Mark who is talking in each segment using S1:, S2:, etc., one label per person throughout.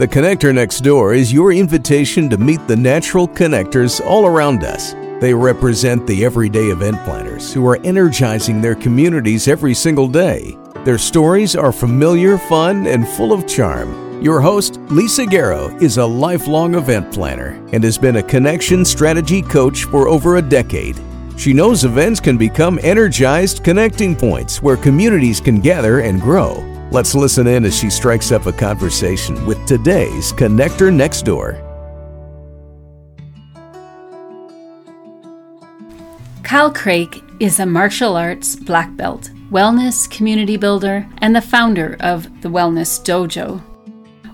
S1: The Connector Next Door is your invitation to meet the natural connectors all around us. They represent the everyday event planners who are energizing their communities every single day. Their stories are familiar, fun, and full of charm. Your host, Lisa Garrow, is a lifelong event planner and has been a connection strategy coach for over a decade. She knows events can become energized connecting points where communities can gather and grow. Let's listen in as she strikes up a conversation with today's Connector Next Door.
S2: Kyle Craik is a martial arts black belt, wellness community builder, and the founder of the Wellness Dojo.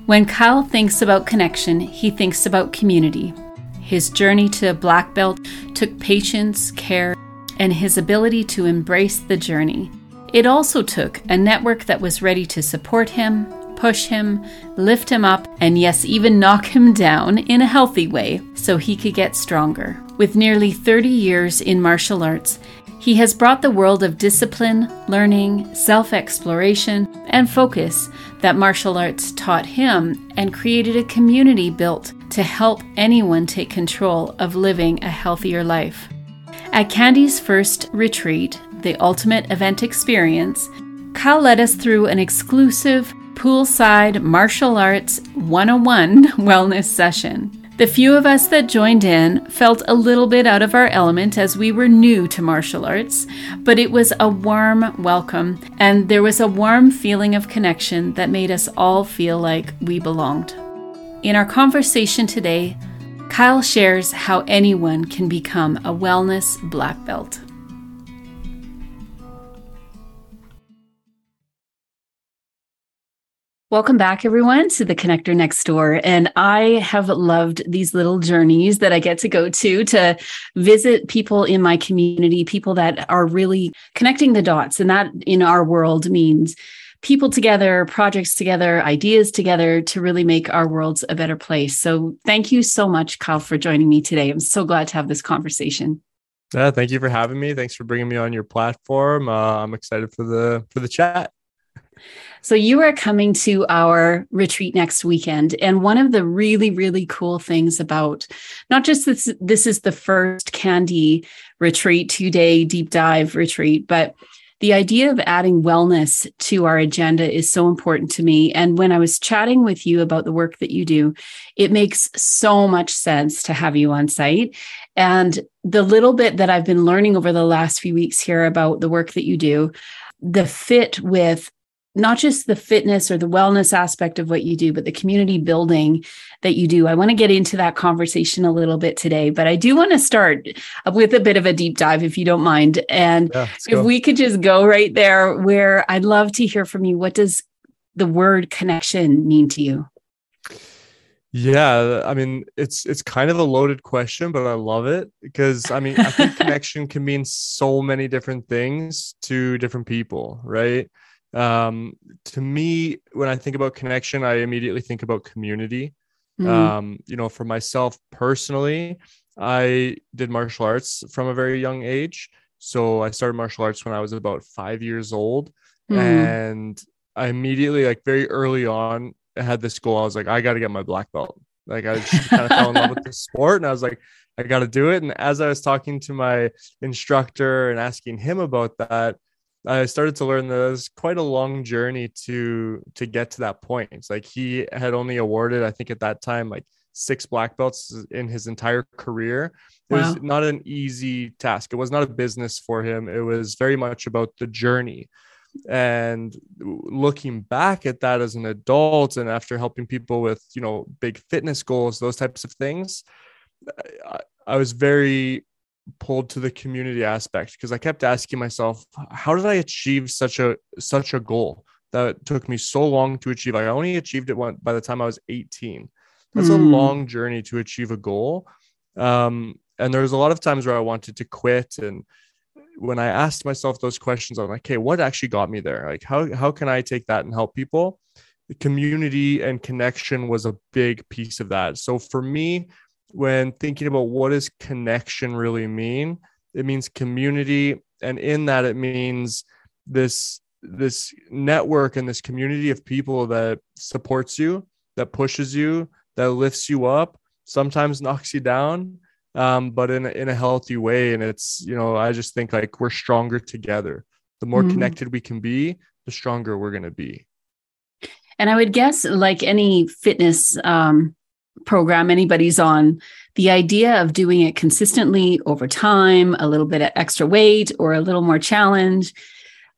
S2: When Kyle thinks about connection, he thinks about community. His journey to black belt took patience, care, and his ability to embrace the journey. It also took a network that was ready to support him, push him, lift him up, and yes, even knock him down in a healthy way so he could get stronger. With nearly 30 years in martial arts, he has brought the world of discipline, learning, self exploration, and focus that martial arts taught him and created a community built to help anyone take control of living a healthier life. At Candy's first retreat, the ultimate event experience, Kyle led us through an exclusive poolside martial arts 101 wellness session. The few of us that joined in felt a little bit out of our element as we were new to martial arts, but it was a warm welcome and there was a warm feeling of connection that made us all feel like we belonged. In our conversation today, Kyle shares how anyone can become a wellness black belt. Welcome back, everyone, to the Connector Next Door. And I have loved these little journeys that I get to go to to visit people in my community, people that are really connecting the dots. And that in our world means people together, projects together, ideas together to really make our worlds a better place. So thank you so much, Kyle, for joining me today. I'm so glad to have this conversation.
S3: Yeah, thank you for having me. Thanks for bringing me on your platform. Uh, I'm excited for the for the chat.
S2: So you are coming to our retreat next weekend. And one of the really, really cool things about not just this, this is the first Candy retreat, two day deep dive retreat, but the idea of adding wellness to our agenda is so important to me. And when I was chatting with you about the work that you do, it makes so much sense to have you on site. And the little bit that I've been learning over the last few weeks here about the work that you do, the fit with not just the fitness or the wellness aspect of what you do, but the community building that you do. I want to get into that conversation a little bit today, but I do want to start with a bit of a deep dive, if you don't mind. And yeah, if we could just go right there, where I'd love to hear from you. What does the word connection mean to you?
S3: Yeah, I mean it's it's kind of a loaded question, but I love it because I mean I think connection can mean so many different things to different people, right? Um, to me when i think about connection i immediately think about community. Mm. um, you know for myself personally i did martial arts from a very young age. So i started martial arts when i was about five years old. Mm. and i immediately like very early on had this goal. I was like i got to get my black belt. Like i just kind of fell in love with the sport and i was like i got to do it. And as i was talking to my instructor and asking him about that I started to learn that it was quite a long journey to to get to that point. It's like he had only awarded, I think at that time, like six black belts in his entire career. It wow. was not an easy task. It was not a business for him. It was very much about the journey. And looking back at that as an adult and after helping people with, you know, big fitness goals, those types of things, I, I was very pulled to the community aspect because I kept asking myself, how did I achieve such a such a goal that took me so long to achieve? I only achieved it one, by the time I was 18. That's mm. a hmm. long journey to achieve a goal. Um, and there was a lot of times where I wanted to quit. And when I asked myself those questions, I'm like, okay, what actually got me there? Like, how how can I take that and help people? The community and connection was a big piece of that. So for me, when thinking about what does connection really mean it means community and in that it means this this network and this community of people that supports you that pushes you, that lifts you up, sometimes knocks you down, um, but in a, in a healthy way. And it's you know I just think like we're stronger together. The more mm-hmm. connected we can be, the stronger we're gonna be.
S2: And I would guess, like any fitness um, program anybody's on, the idea of doing it consistently over time, a little bit of extra weight or a little more challenge,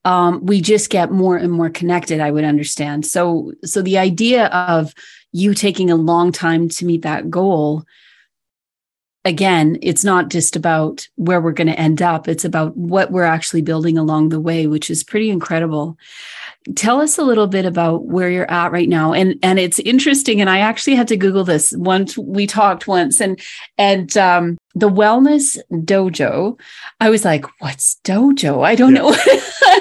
S2: um, we just get more and more connected. I would understand. So, so the idea of you taking a long time to meet that goal again, it's not just about where we're going to end up, it's about what we're actually building along the way, which is pretty incredible. Tell us a little bit about where you're at right now and and it's interesting and i actually had to google this once we talked once and and um the wellness dojo i was like what's dojo? I don't yeah. know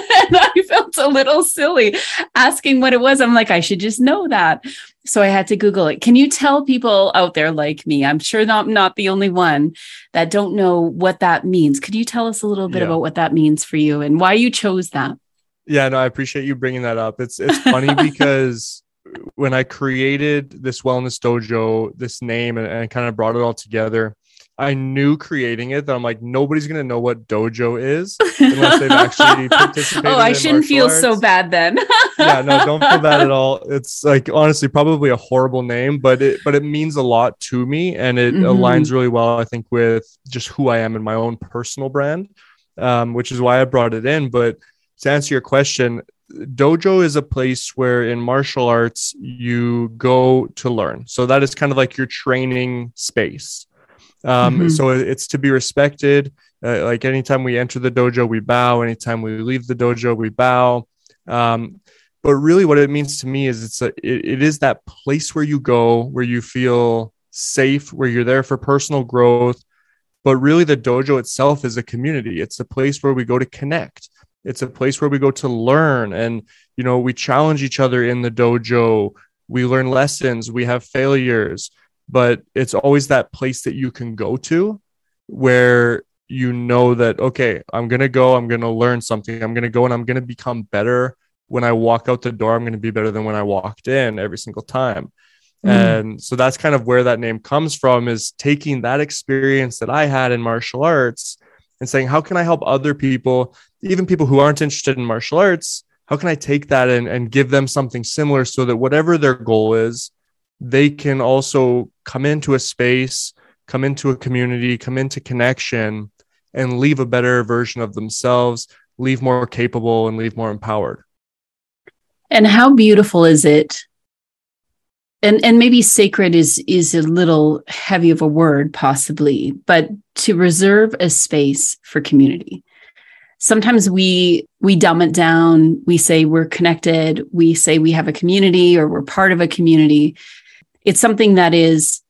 S2: i felt a little silly asking what it was. I'm like i should just know that. So i had to google it. Can you tell people out there like me? I'm sure not I'm not the only one that don't know what that means. Could you tell us a little bit yeah. about what that means for you and why you chose that?
S3: Yeah, no, I appreciate you bringing that up. It's it's funny because when I created this wellness dojo, this name, and, and kind of brought it all together, I knew creating it that I'm like nobody's gonna know what dojo is unless they've actually participated.
S2: oh, I shouldn't feel arts. so bad then.
S3: yeah, no, don't feel bad at all. It's like honestly probably a horrible name, but it but it means a lot to me and it mm-hmm. aligns really well, I think, with just who I am in my own personal brand, um, which is why I brought it in. But to answer your question, dojo is a place where in martial arts you go to learn. So that is kind of like your training space. Um, mm-hmm. So it's to be respected. Uh, like anytime we enter the dojo, we bow. Anytime we leave the dojo, we bow. Um, but really, what it means to me is it's a it, it is that place where you go where you feel safe, where you're there for personal growth. But really, the dojo itself is a community. It's a place where we go to connect it's a place where we go to learn and you know we challenge each other in the dojo we learn lessons we have failures but it's always that place that you can go to where you know that okay i'm going to go i'm going to learn something i'm going to go and i'm going to become better when i walk out the door i'm going to be better than when i walked in every single time mm. and so that's kind of where that name comes from is taking that experience that i had in martial arts and saying how can i help other people even people who aren't interested in martial arts, how can I take that and, and give them something similar so that whatever their goal is, they can also come into a space, come into a community, come into connection, and leave a better version of themselves, leave more capable, and leave more empowered.
S2: And how beautiful is it? And and maybe sacred is is a little heavy of a word, possibly, but to reserve a space for community sometimes we we dumb it down we say we're connected we say we have a community or we're part of a community it's something that is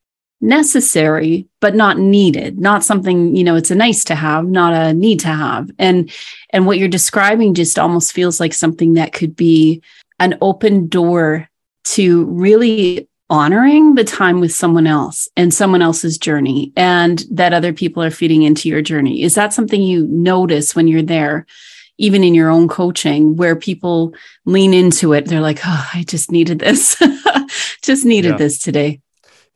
S2: necessary but not needed not something you know it's a nice to have not a need to have. And and what you're describing just almost feels like something that could be an open door to really honoring the time with someone else and someone else's journey and that other people are feeding into your journey. Is that something you notice when you're there even in your own coaching where people lean into it they're like oh i just needed this just needed yeah. this today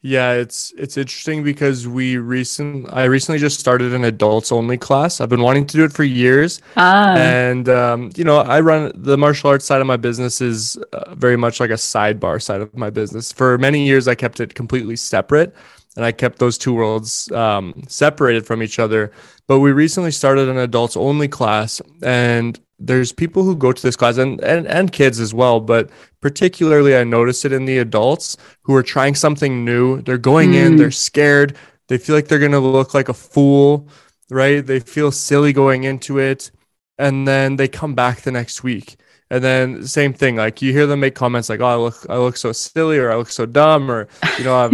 S3: yeah, it's it's interesting because we recent I recently just started an adults only class. I've been wanting to do it for years, ah. and um, you know I run the martial arts side of my business is uh, very much like a sidebar side of my business. For many years, I kept it completely separate, and I kept those two worlds um, separated from each other. But we recently started an adults only class, and there's people who go to this class and, and and kids as well but particularly i notice it in the adults who are trying something new. They're going mm. in they're scared. They feel like they're going to look like a fool right? They feel silly going into it. And then they come back the next week and then same thing like you hear them make comments like oh i look i look so silly or i look so dumb or you know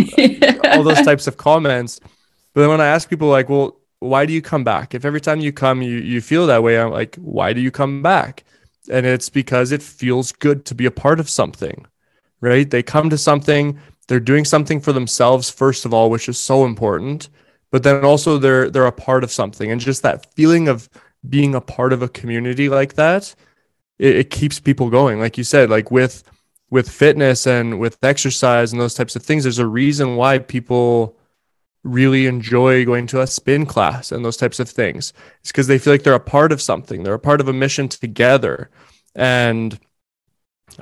S3: all those types of comments but then when i ask people like well why do you come back? If every time you come, you, you feel that way, I'm like, why do you come back? And it's because it feels good to be a part of something, right? They come to something, they're doing something for themselves, first of all, which is so important. But then also they're they're a part of something. And just that feeling of being a part of a community like that, it, it keeps people going. Like you said, like with with fitness and with exercise and those types of things, there's a reason why people really enjoy going to a spin class and those types of things. It's because they feel like they're a part of something, they're a part of a mission together. And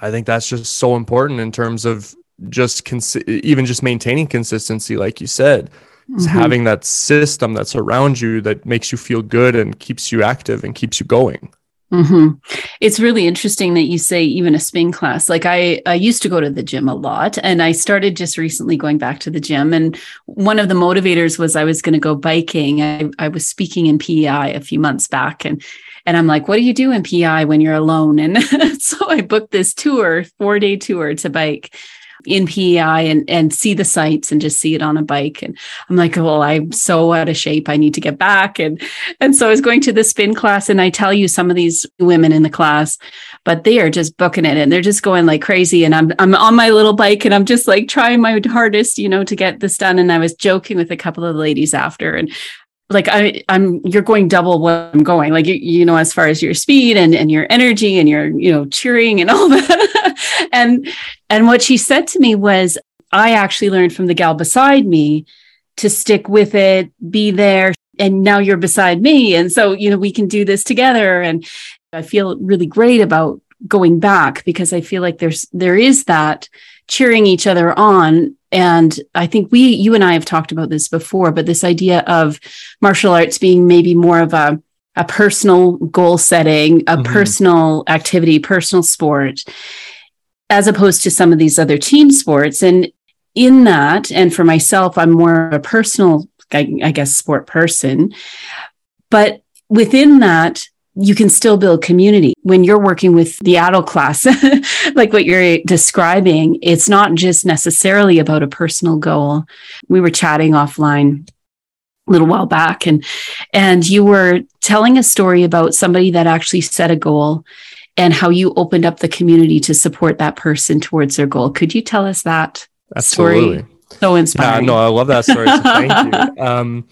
S3: I think that's just so important in terms of just cons- even just maintaining consistency, like you said. Mm-hmm. having that system that's around you that makes you feel good and keeps you active and keeps you going.
S2: Mm-hmm. It's really interesting that you say even a spin class. Like I, I used to go to the gym a lot, and I started just recently going back to the gym. And one of the motivators was I was going to go biking. I, I was speaking in PEI a few months back, and and I'm like, what do you do in PEI when you're alone? And so I booked this tour, four day tour to bike in PEI and and see the sights and just see it on a bike. And I'm like, well, I'm so out of shape. I need to get back. And and so I was going to the spin class, and I tell you, some of these women in the class, but they are just booking it and they're just going like crazy. And I'm I'm on my little bike and I'm just like trying my hardest, you know, to get this done. And I was joking with a couple of ladies after, and like I, I'm you're going double what I'm going. Like you, you know, as far as your speed and, and your energy and your, you know, cheering and all that. and and what she said to me was, I actually learned from the gal beside me to stick with it, be there. And now you're beside me. And so, you know, we can do this together. And I feel really great about going back because I feel like there's there is that cheering each other on and I think we, you and I have talked about this before, but this idea of martial arts being maybe more of a, a personal goal setting, a mm-hmm. personal activity, personal sport, as opposed to some of these other team sports. And in that, and for myself, I'm more of a personal, I, I guess, sport person. But within that, you can still build community when you're working with the adult class like what you're describing it's not just necessarily about a personal goal we were chatting offline a little while back and and you were telling a story about somebody that actually set a goal and how you opened up the community to support that person towards their goal could you tell us that Absolutely. story so inspiring
S3: yeah no i love that story so thank you um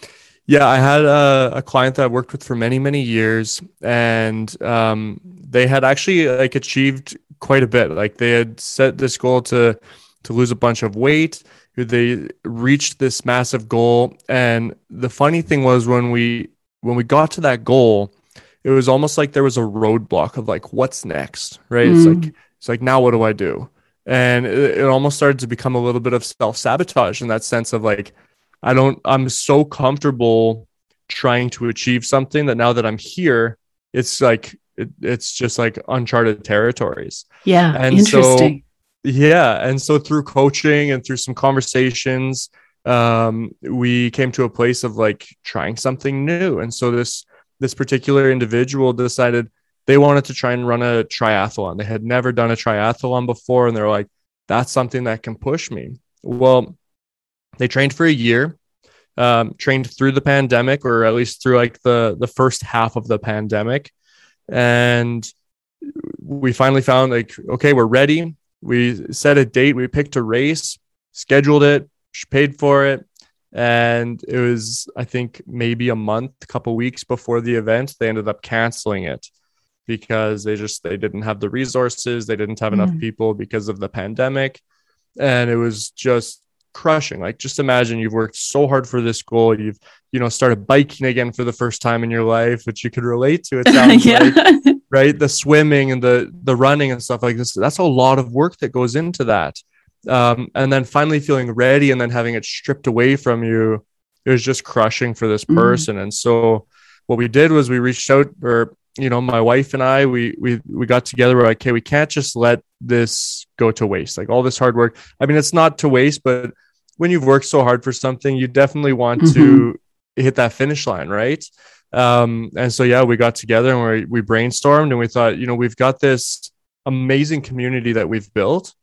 S3: yeah, I had a, a, client that I worked with for many, many years, and um, they had actually like achieved quite a bit. Like they had set this goal to to lose a bunch of weight. They reached this massive goal, and the funny thing was when we when we got to that goal, it was almost like there was a roadblock of like, what's next, right? Mm. It's like it's like now what do I do? And it, it almost started to become a little bit of self sabotage in that sense of like I don't, I'm so comfortable trying to achieve something that now that I'm here, it's like, it, it's just like uncharted territories.
S2: Yeah. And interesting.
S3: So, yeah. And so through coaching and through some conversations, um, we came to a place of like trying something new. And so this, this particular individual decided they wanted to try and run a triathlon. They had never done a triathlon before. And they're like, that's something that can push me. Well, they trained for a year, um, trained through the pandemic, or at least through like the the first half of the pandemic, and we finally found like okay, we're ready. We set a date. We picked a race, scheduled it, paid for it, and it was I think maybe a month, a couple weeks before the event, they ended up canceling it because they just they didn't have the resources they didn't have enough mm. people because of the pandemic and it was just crushing. Like just imagine you've worked so hard for this goal. You've, you know, started biking again for the first time in your life, which you could relate to. It sounds yeah. like, right? The swimming and the the running and stuff like this. That's a lot of work that goes into that. Um, and then finally feeling ready and then having it stripped away from you, it was just crushing for this mm-hmm. person. Mm-hmm. And so what we did was we reached out or you know, my wife and I, we we we got together. We're like, okay, we can't just let this go to waste. Like all this hard work. I mean, it's not to waste, but when you've worked so hard for something, you definitely want mm-hmm. to hit that finish line, right? Um, and so yeah, we got together and we we brainstormed and we thought, you know, we've got this amazing community that we've built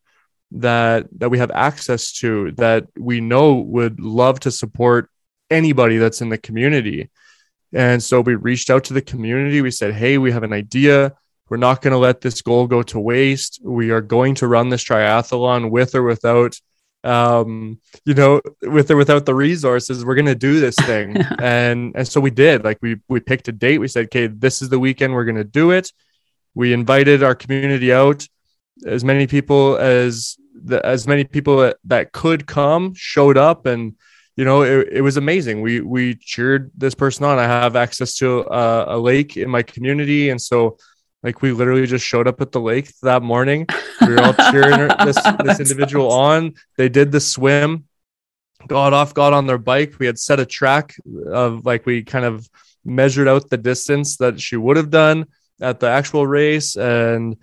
S3: that that we have access to that we know would love to support anybody that's in the community. And so we reached out to the community. We said, "Hey, we have an idea. We're not going to let this goal go to waste. We are going to run this triathlon with or without um you know with or without the resources we're gonna do this thing and and so we did like we we picked a date we said okay this is the weekend we're gonna do it we invited our community out as many people as the, as many people that, that could come showed up and you know it, it was amazing. We we cheered this person on. I have access to a, a lake in my community. And so like we literally just showed up at the lake that morning. We were all cheering this, this individual awesome. on. They did the swim got off got on their bike. We had set a track of like we kind of measured out the distance that she would have done at the actual race. And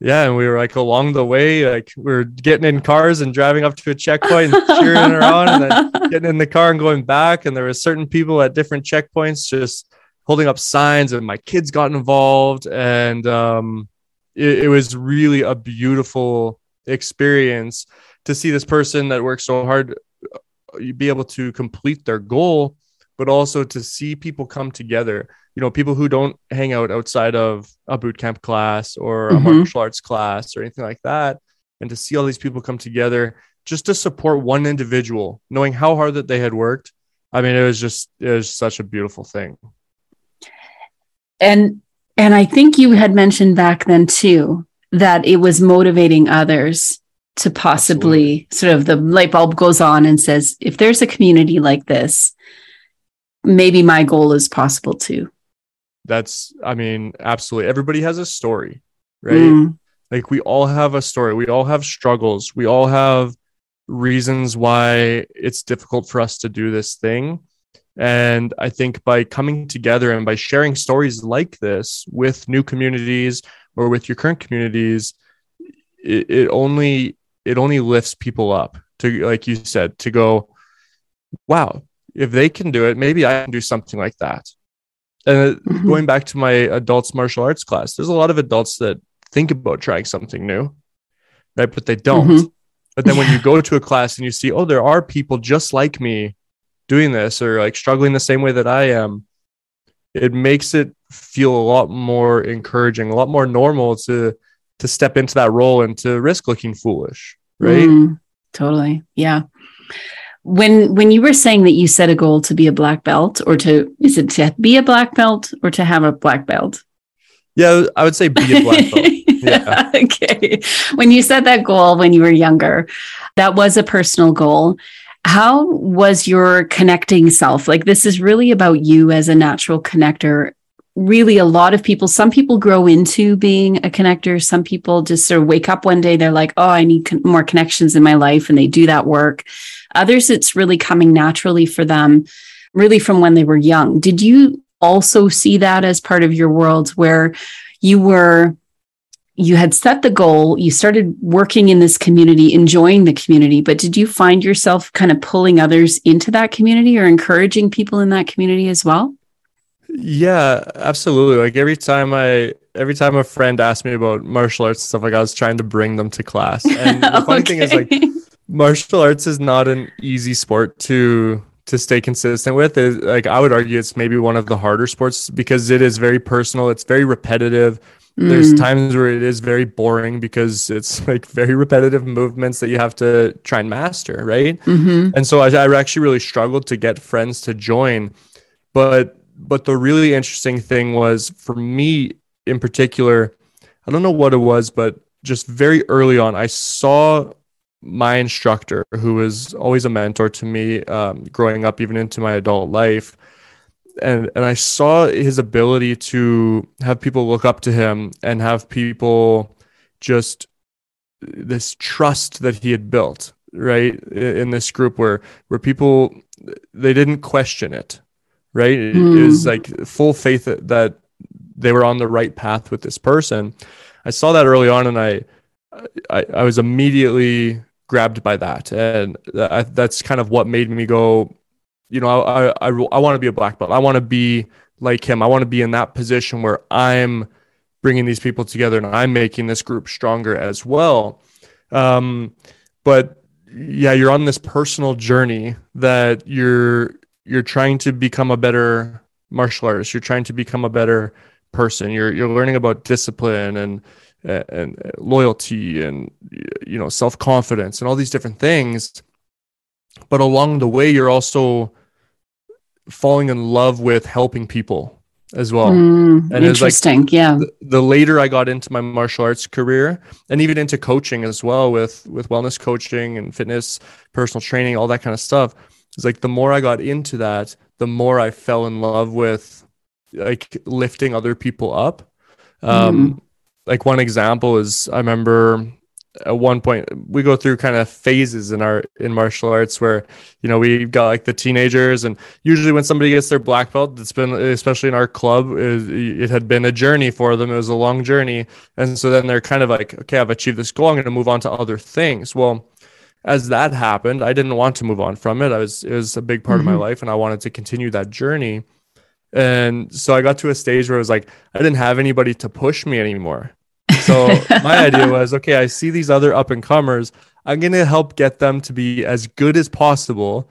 S3: yeah, and we were like along the way, like we are getting in cars and driving up to a checkpoint and cheering her on, and then getting in the car and going back. And there were certain people at different checkpoints just holding up signs, and my kids got involved, and um, it, it was really a beautiful experience to see this person that worked so hard uh, be able to complete their goal, but also to see people come together you know people who don't hang out outside of a boot camp class or a mm-hmm. martial arts class or anything like that and to see all these people come together just to support one individual knowing how hard that they had worked i mean it was just it was such a beautiful thing
S2: and and i think you had mentioned back then too that it was motivating others to possibly Absolutely. sort of the light bulb goes on and says if there's a community like this maybe my goal is possible too.
S3: That's i mean absolutely. Everybody has a story right? Mm. like we all have a story. We all have struggles. We all have reasons why it's difficult for us to do this thing. And i think by coming together and by sharing stories like this with new communities or with your current communities it, it only it only lifts people up to like you said to go wow if they can do it maybe i can do something like that and mm-hmm. going back to my adults martial arts class, there's a lot of adults that think about trying something new, right? But they don't. Mm-hmm. But then when you go to a class and you see, oh, there are people just like me doing this or like struggling the same way that I am, it makes it feel a lot more encouraging, a lot more normal to to step into that role and to risk looking foolish, right? Mm,
S2: totally. Yeah when when you were saying that you set a goal to be a black belt or to is it to be a black belt or to have a black belt?
S3: Yeah i would say be a black belt. Yeah.
S2: okay. When you set that goal when you were younger that was a personal goal. How was your connecting self? Like this is really about you as a natural connector. Really a lot of people some people grow into being a connector. Some people just sort of wake up one day they're like oh i need con- more connections in my life and they do that work Others, it's really coming naturally for them, really from when they were young. Did you also see that as part of your world where you were? You had set the goal, you started working in this community, enjoying the community, but did you find yourself kind of pulling others into that community or encouraging people in that community as well?
S3: Yeah, absolutely. Like every time I every time a friend asked me about martial arts and stuff like I was trying to bring them to class. And the funny okay. thing is like martial arts is not an easy sport to to stay consistent with it, like i would argue it's maybe one of the harder sports because it is very personal it's very repetitive mm. there's times where it is very boring because it's like very repetitive movements that you have to try and master right mm-hmm. and so I, I actually really struggled to get friends to join but but the really interesting thing was for me in particular i don't know what it was but just very early on i saw my instructor, who was always a mentor to me um, growing up, even into my adult life, and and I saw his ability to have people look up to him and have people just this trust that he had built right in this group where where people they didn't question it right mm. it was hmm. like full faith that they were on the right path with this person i saw that early on and i I, I was immediately grabbed by that, and that, that's kind of what made me go. You know, I I, I want to be a black belt. I want to be like him. I want to be in that position where I'm bringing these people together and I'm making this group stronger as well. Um, but yeah, you're on this personal journey that you're you're trying to become a better martial artist. You're trying to become a better person. You're you're learning about discipline and and loyalty and you know self-confidence and all these different things but along the way you're also falling in love with helping people as well.
S2: Mm, and interesting. Like, yeah.
S3: The, the, later I got into my martial arts career and even into coaching as well with with wellness coaching and fitness, personal training, all that kind of stuff. It's like the more I got into that, the more I fell in love with like lifting other people up. Um, mm. Like one example is I remember at one point we go through kind of phases in our in martial arts where you know we've got like the teenagers and usually when somebody gets their black belt it's been especially in our club it, it had been a journey for them. It was a long journey. And so then they're kind of like okay i've achieved this goal. I'm going to move on to other things. Well as that happened i didn't want to move on from it. I was it was a big part mm-hmm. of my mm-hmm. life and i wanted to continue that journey and so i got to a stage where it was like i didn't have anybody to push me anymore so my idea was okay, I see these other up and comers. I'm going to help get them to be as good as possible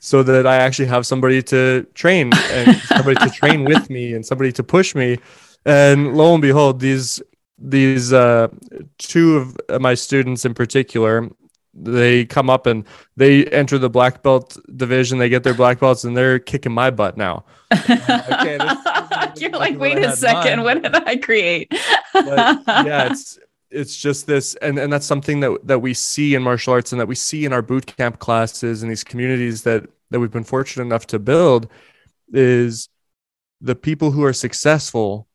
S3: so that I actually have somebody to train and somebody to train with me and somebody to push me. And lo and behold, these these uh, two of my students in particular they come up and they enter the black belt division. They get their black belts and they're kicking my butt now.
S2: okay, this, this You're like, wait a second, what did I create?
S3: but yeah, it's it's just this, and and that's something that that we see in martial arts and that we see in our boot camp classes and these communities that that we've been fortunate enough to build is the people who are successful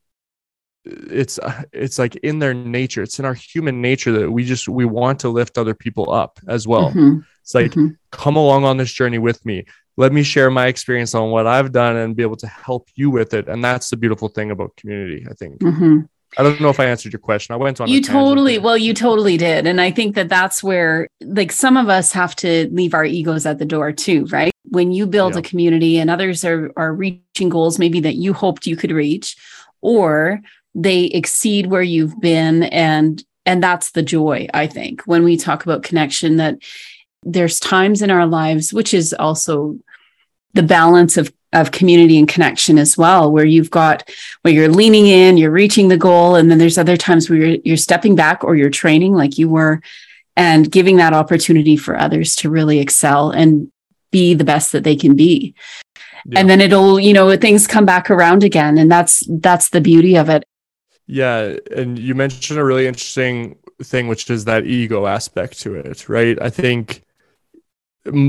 S3: it's it's like in their nature it's in our human nature that we just we want to lift other people up as well mm-hmm. it's like mm-hmm. come along on this journey with me let me share my experience on what i've done and be able to help you with it and that's the beautiful thing about community i think mm-hmm. i don't know if i answered your question i went on
S2: you totally well you totally did and i think that that's where like some of us have to leave our egos at the door too right when you build yeah. a community and others are are reaching goals maybe that you hoped you could reach or they exceed where you've been. And and that's the joy i think when we talk about connection that there's times in our lives which is also the balance of of community and connection as well where you've got where you're leaning in you're reaching the goal and then there's other times where you're, you're stepping back or you're training like you were and giving that opportunity for others to really excel and be the best that they can be. Yeah. and then it'll you know things come back around again and that's that's the beauty of it
S3: yeah, and you mentioned a really interesting thing, which is that ego aspect to it, right? I think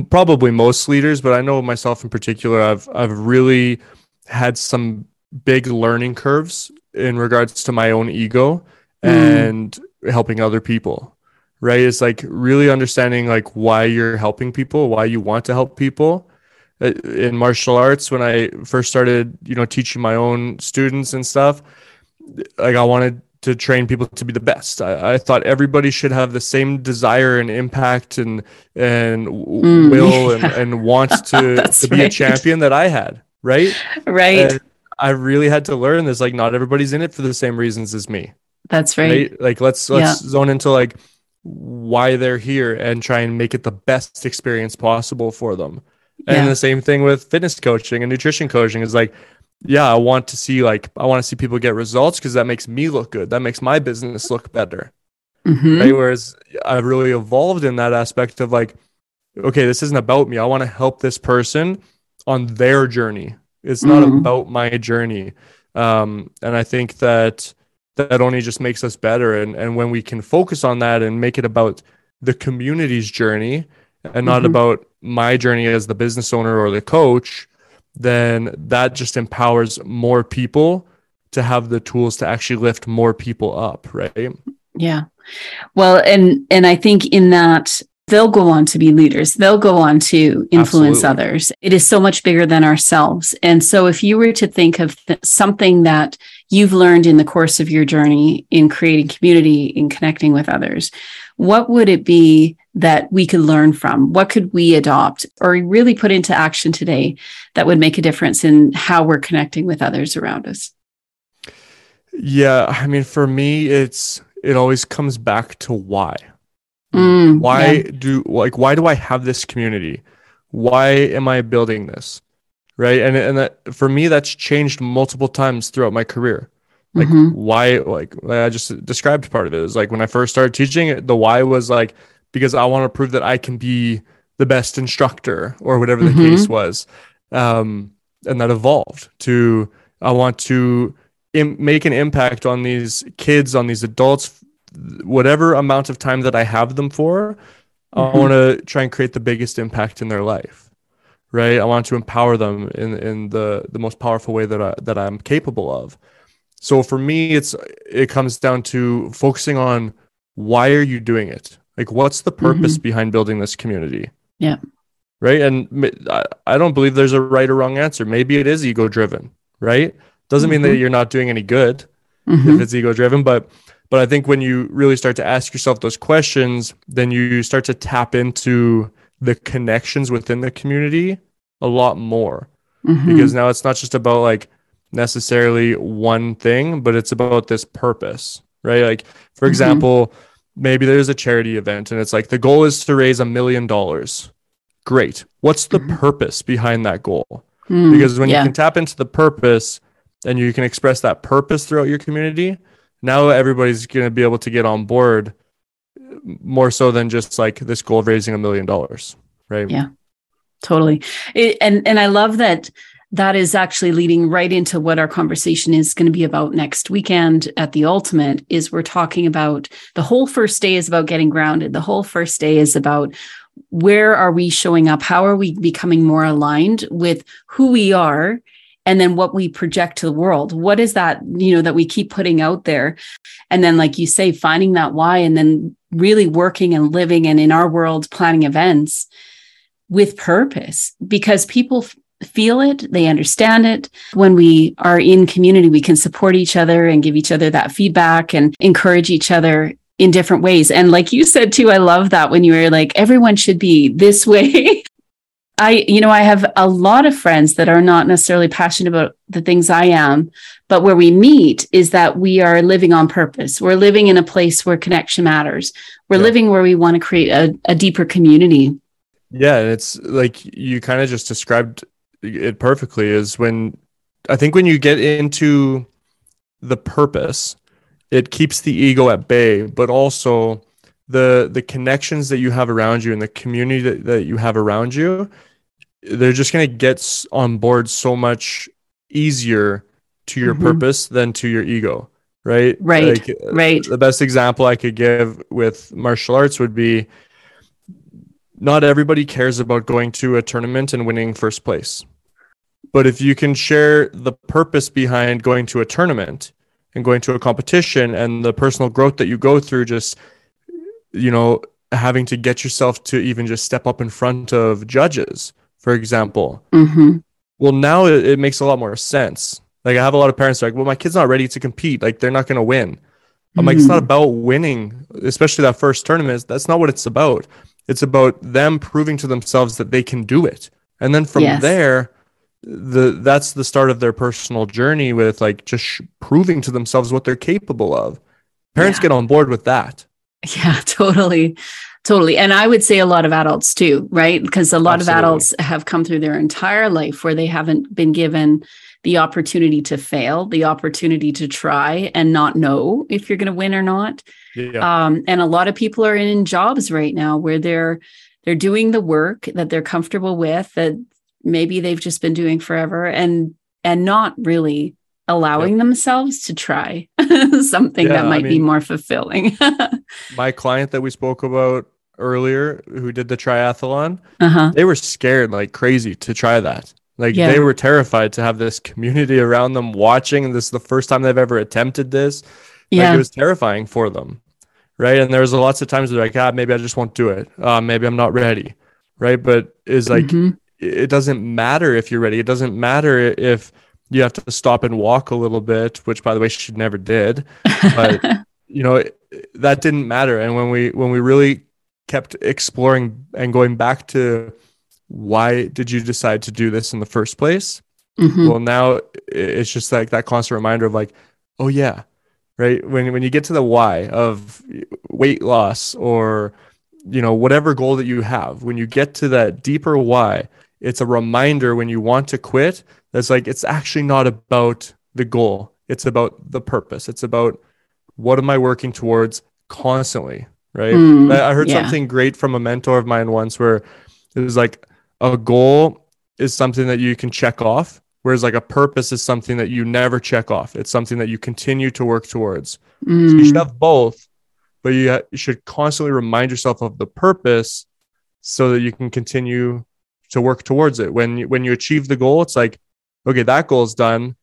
S3: probably most leaders, but I know myself in particular, I've I've really had some big learning curves in regards to my own ego mm. and helping other people. Right? It's like really understanding like why you're helping people, why you want to help people. Uh, in martial arts, when I first started, you know, teaching my own students and stuff, like I wanted to train people to be the best. I, I thought everybody should have the same desire and impact and and mm, will yeah. and, and want to, to be right. a champion that I had. Right.
S2: Right.
S3: And I really had to learn this. Like not everybody's in it for the same reasons as me.
S2: That's right.
S3: right? Like let's let's yeah. zone into like why they're here and try and make it the best experience possible for them. And yeah. the same thing with fitness coaching and nutrition coaching is like yeah, I want to see like I want to see people get results because that makes me look good. That makes my business look better. Mm-hmm. Right. Whereas I've really evolved in that aspect of like, okay, this isn't about me. I want to help this person on their journey. It's not mm-hmm. about my journey. Um, and I think that that only just makes us better. And and when we can focus on that and make it about the community's journey and not mm-hmm. about my journey as the business owner or the coach, then that just empowers more people to have the tools to actually lift more people up, right?
S2: Yeah. Well, and and I think in that they'll go on to be leaders. They'll go on to influence Absolutely. others. It is so much bigger than ourselves. And so if you were to think of th- something that you've learned in the course of your journey in creating community, in connecting with others, what would it be that we could learn from? What could we adopt or really put into action today that would make a difference in how we're connecting with others around us?
S3: Yeah, I mean, for me, it's it always comes back to why. Mm, why yeah. do like why do I have this community? Why am I building this? Right, and and that for me, that's changed multiple times throughout my career like mm-hmm. why like i just described part of it is like when i first started teaching the why was like because I want to prove that I can be the best instructor or whatever the mm-hmm. case was. Um, and that evolved to I want to Im- make an impact on these kids, on these adults, whatever amount of time that I have them for. Mm-hmm. I want to try and create the biggest impact in their life, right? I want to empower them in in the the most powerful way that I that I'm capable of. So for me, it's it comes down to focusing on why are you doing it? Like, what's the purpose mm-hmm. behind building this community?
S2: Yeah.
S3: Right. And I don't believe there's a right or wrong answer. Maybe it is ego driven, right? Doesn't mm-hmm. mean that mm-hmm. you're not doing any good mm-hmm. if it's ego driven, but but I think when you really start to ask yourself those questions, then you start to tap into the connections within the community a lot more. Mm-hmm. Because now it's not just about like necessarily one thing, but it's about this purpose, right? Like, for mm-hmm. Maybe there's a charity event and it's like the goal is to raise a million dollars. Great. What's the mm-hmm. purpose behind that goal? Mm, because when yeah. you can tap into the purpose and you can express that purpose throughout your community, now everybody's going to be able to get on board more so than just like this goal of raising a million dollars. Right.
S2: Yeah, totally. It, and, and I love that that is actually leading right into what our conversation is going to be about next weekend at the ultimate is we're talking about the whole first day is about getting grounded. The whole first day is about where are we showing up? How are we becoming more aligned with who we are and then what we project to the world? What is that you know that we keep putting out there? And then like you say finding that why and then really working and living and in our world planning events with purpose. Because people feel it, they understand it. When we are in community, we can support each other and give each other that feedback and encourage each other in different ways. And like you said too, I love that when you were like, everyone should be this way. I, you know, I have a lot of friends that are not necessarily passionate about the things I am, but where we meet is that we are living on purpose. We're living in a place where connection matters. We're yeah. living where we want to create a, a deeper community.
S3: Yeah. It's like you kind of just described it perfectly is when I think when you get into the purpose, it keeps the ego at bay, but also the the connections that you have around you and the community that, that you have around you, they're just gonna get on board so much easier to your mm-hmm. purpose than to your ego. Right.
S2: Right. Like, right.
S3: The best example I could give with martial arts would be not everybody cares about going to a tournament and winning first place. But if you can share the purpose behind going to a tournament and going to a competition and the personal growth that you go through, just, you know, having to get yourself to even just step up in front of judges, for example. Mm-hmm. Well, now it, it, makes a lot more sense. Like I have a lot of parents like, well, my kid's not ready to compete. Like they're not going to win. I'm like, it's not mm-hmm. about winning, especially that first tournament. That's not what it's about. It's about them proving to themselves that they can do it. And then from yes. there, the that's the start of their personal journey with like just sh- proving to themselves what they're capable of. Parents yeah. get on board with that.
S2: Yeah, totally. Totally. And I would say a lot of adults too, right? Because a lot Absolutely. of adults have come through their entire life where they haven't been given the opportunity to fail, the opportunity to try and not know if you're going to win or not. Yeah. Um, and a lot of people are in jobs right now where they're they're doing the work that they're comfortable with that maybe they've just been doing forever and and not really allowing yep. themselves to try something yeah, that might I mean, be more fulfilling.
S3: my client that we spoke about earlier who did the triathlon, uh-huh. they were scared like crazy to try that. Like yeah. they were terrified to have this community around them watching. And this is the first time they've ever attempted this. Yeah. It was terrifying for them. Right. And there was lots of times they're like, ah, maybe I just won't do it. Uh, maybe I'm not ready. Right. But is like, mm-hmm. it doesn't matter if you're ready. It doesn't matter if you have to stop and walk a little bit, which by the way, she never did. But, you know, that didn't matter. And when we, when we really kept exploring and going back to, why did you decide to do this in the first place? Mm-hmm. Well, now it's just like that constant reminder of like, oh yeah, right. When when you get to the why of weight loss or you know whatever goal that you have, when you get to that deeper why, it's a reminder when you want to quit. That's like it's actually not about the goal. It's about the purpose. It's about what am I working towards constantly, right? Mm, I heard yeah. something great from a mentor of mine once where it was like a goal is something that you can check off Whereas like a purpose is something that you never check off. It's something that you continue to work towards.
S2: Mm.
S3: So you should have both, but you, ha- you should constantly remind yourself of the purpose so that you can continue to work towards it. When you, when you achieve the goal, it's like, okay, that goal is done.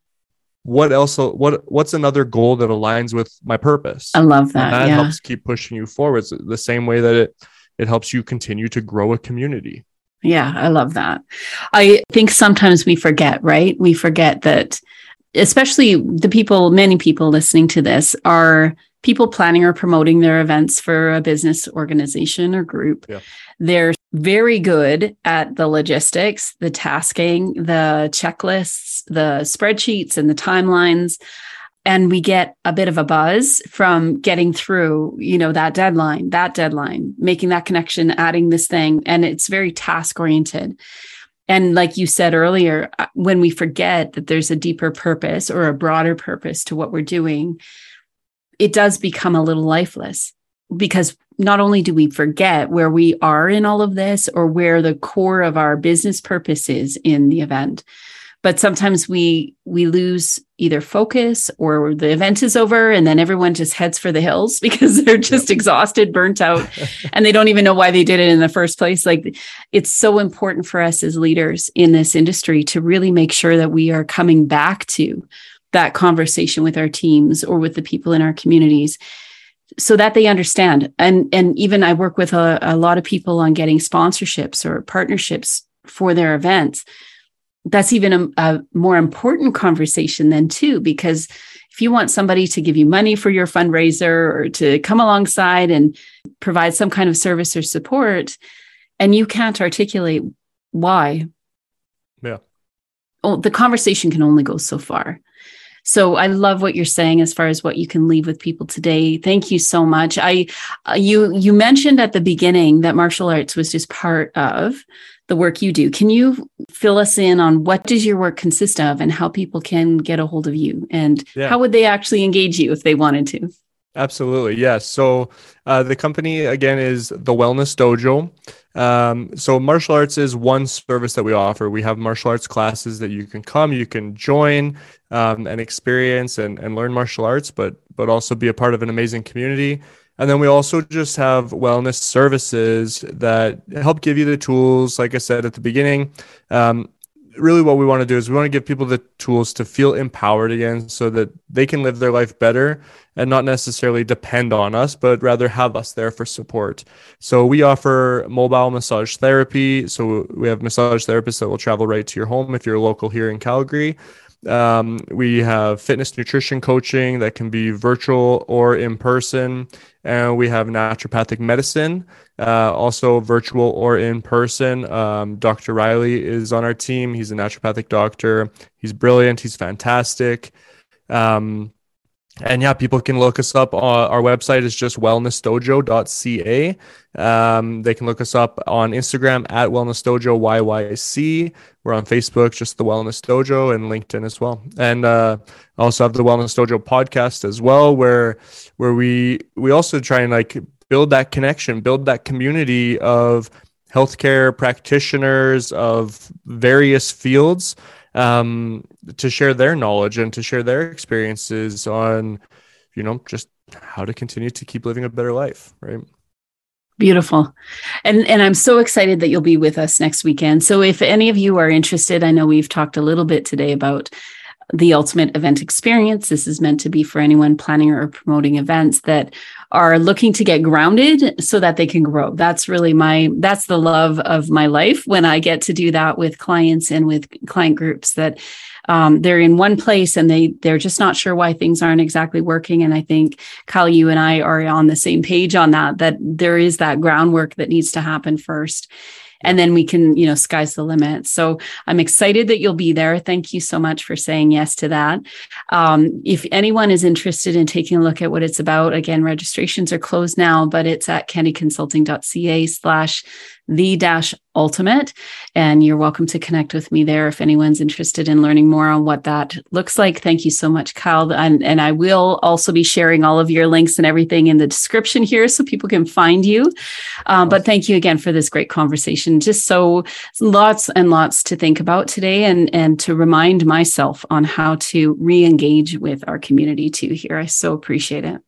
S3: What else? What what's another goal that aligns with my purpose?
S2: I love that.
S3: And that
S2: yeah.
S3: helps keep pushing you forwards. The same way that it it helps you continue to grow a community.
S2: Yeah, I love that. I think sometimes we forget, right? We forget that, especially the people, many people listening to this are people planning or promoting their events for a business organization or group.
S3: Yeah.
S2: They're very good at the logistics, the tasking, the checklists, the spreadsheets, and the timelines and we get a bit of a buzz from getting through you know that deadline that deadline making that connection adding this thing and it's very task oriented. And like you said earlier uh, when we forget that there's a deeper purpose or a broader purpose to what we're doing it does become a little lifeless because not only do we forget where we are in all of this or where the core of our business purpose is in the event but sometimes we we lose either focus or the event is over and then everyone just heads for the hills because they're just yep. exhausted burnt out and they don't even know why they did it in the first place. Like it's so important for us as leaders in this industry to really make sure that we are coming back to that conversation with our teams or with the people in our communities so that they understand. And and even i work with a, a lot of people on getting sponsorships or partnerships for their events that's even a, a, more important conversation then too because if you want somebody to give you money for your fundraiser or to come alongside and provide some kind of service or support and you can't articulate why
S3: yeah.
S2: well, the conversation can only go so far. So i love what you're saying as far as what you can leave with people today. Thank you so much. I uh, you you mentioned at the beginning that martial arts was just part of the work you do. Can you fill us in on what does your work consist of and how people can get a hold of you and yeah. how would they actually engage you if they wanted to?
S3: Absolutely. Yes. So uh, the company again is the Wellness Dojo. Um, so martial arts is one service that we offer. We have martial arts classes that you can come, you can join um, and experience and, and learn martial arts, but but also be a part of an amazing community. And then we also just have wellness services that help give you the tools. Like I said at the beginning, um, really what we want to do is we want to give people the tools to feel empowered again so that they can live their life better and not necessarily depend on us, but rather have us there for support. So we offer mobile massage therapy. So we have massage therapists that will travel right to your home if you're local here in Calgary. Um, we have fitness nutrition coaching that can be virtual or in person. And we have naturopathic medicine, uh, also virtual or in person. Um, Dr. Riley is on our team. He's a naturopathic doctor. He's brilliant. He's fantastic. Um, and yeah, people can look us up. Uh, our website is just wellnessdojo.ca. Um, they can look us up on Instagram at wellnessdojo YYC. We're on Facebook, just the Wellness Dojo, and LinkedIn as well. And uh, also have the Wellness Dojo podcast as well, where where we we also try and like build that connection, build that community of healthcare practitioners of various fields um, to share their knowledge and to share their experiences on, you know, just how to continue to keep living a better life, right?
S2: Beautiful. And and I'm so excited that you'll be with us next weekend. So if any of you are interested, I know we've talked a little bit today about the ultimate event experience. This is meant to be for anyone planning or promoting events that are looking to get grounded so that they can grow. That's really my that's the love of my life when I get to do that with clients and with client groups that um, they're in one place and they they're just not sure why things aren't exactly working. And I think Kyle, you and I are on the same page on that. That there is that groundwork that needs to happen first and then we can you know sky's the limit so i'm excited that you'll be there thank you so much for saying yes to that um, if anyone is interested in taking a look at what it's about again registrations are closed now but it's at kennyconsulting.ca slash the dash ultimate. And you're welcome to connect with me there if anyone's interested in learning more on what that looks like. Thank you so much, Kyle. And, and I will also be sharing all of your links and everything in the description here so people can find you. Um, but thank you again for this great conversation. Just so lots and lots to think about today and, and to remind myself on how to re engage with our community too here. I so appreciate it.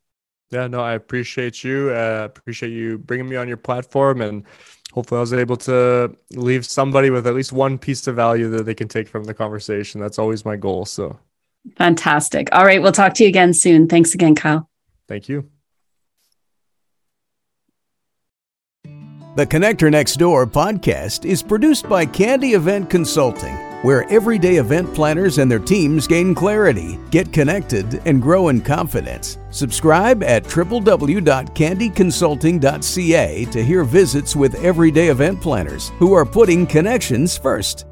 S3: Yeah, no, I appreciate you. Uh, appreciate you bringing me on your platform and hopefully I was able to leave somebody with at least one piece of value that they can take from the conversation. That's always my goal. So
S2: fantastic. All right. We'll talk to you again soon. Thanks again, Kyle.
S3: Thank you.
S1: The Connector Next Door podcast is produced by Candy Event Consulting, where everyday event planners and their teams gain clarity, get connected, and grow in confidence. Subscribe at www.candyconsulting.ca to hear visits with everyday event planners who are putting connections first.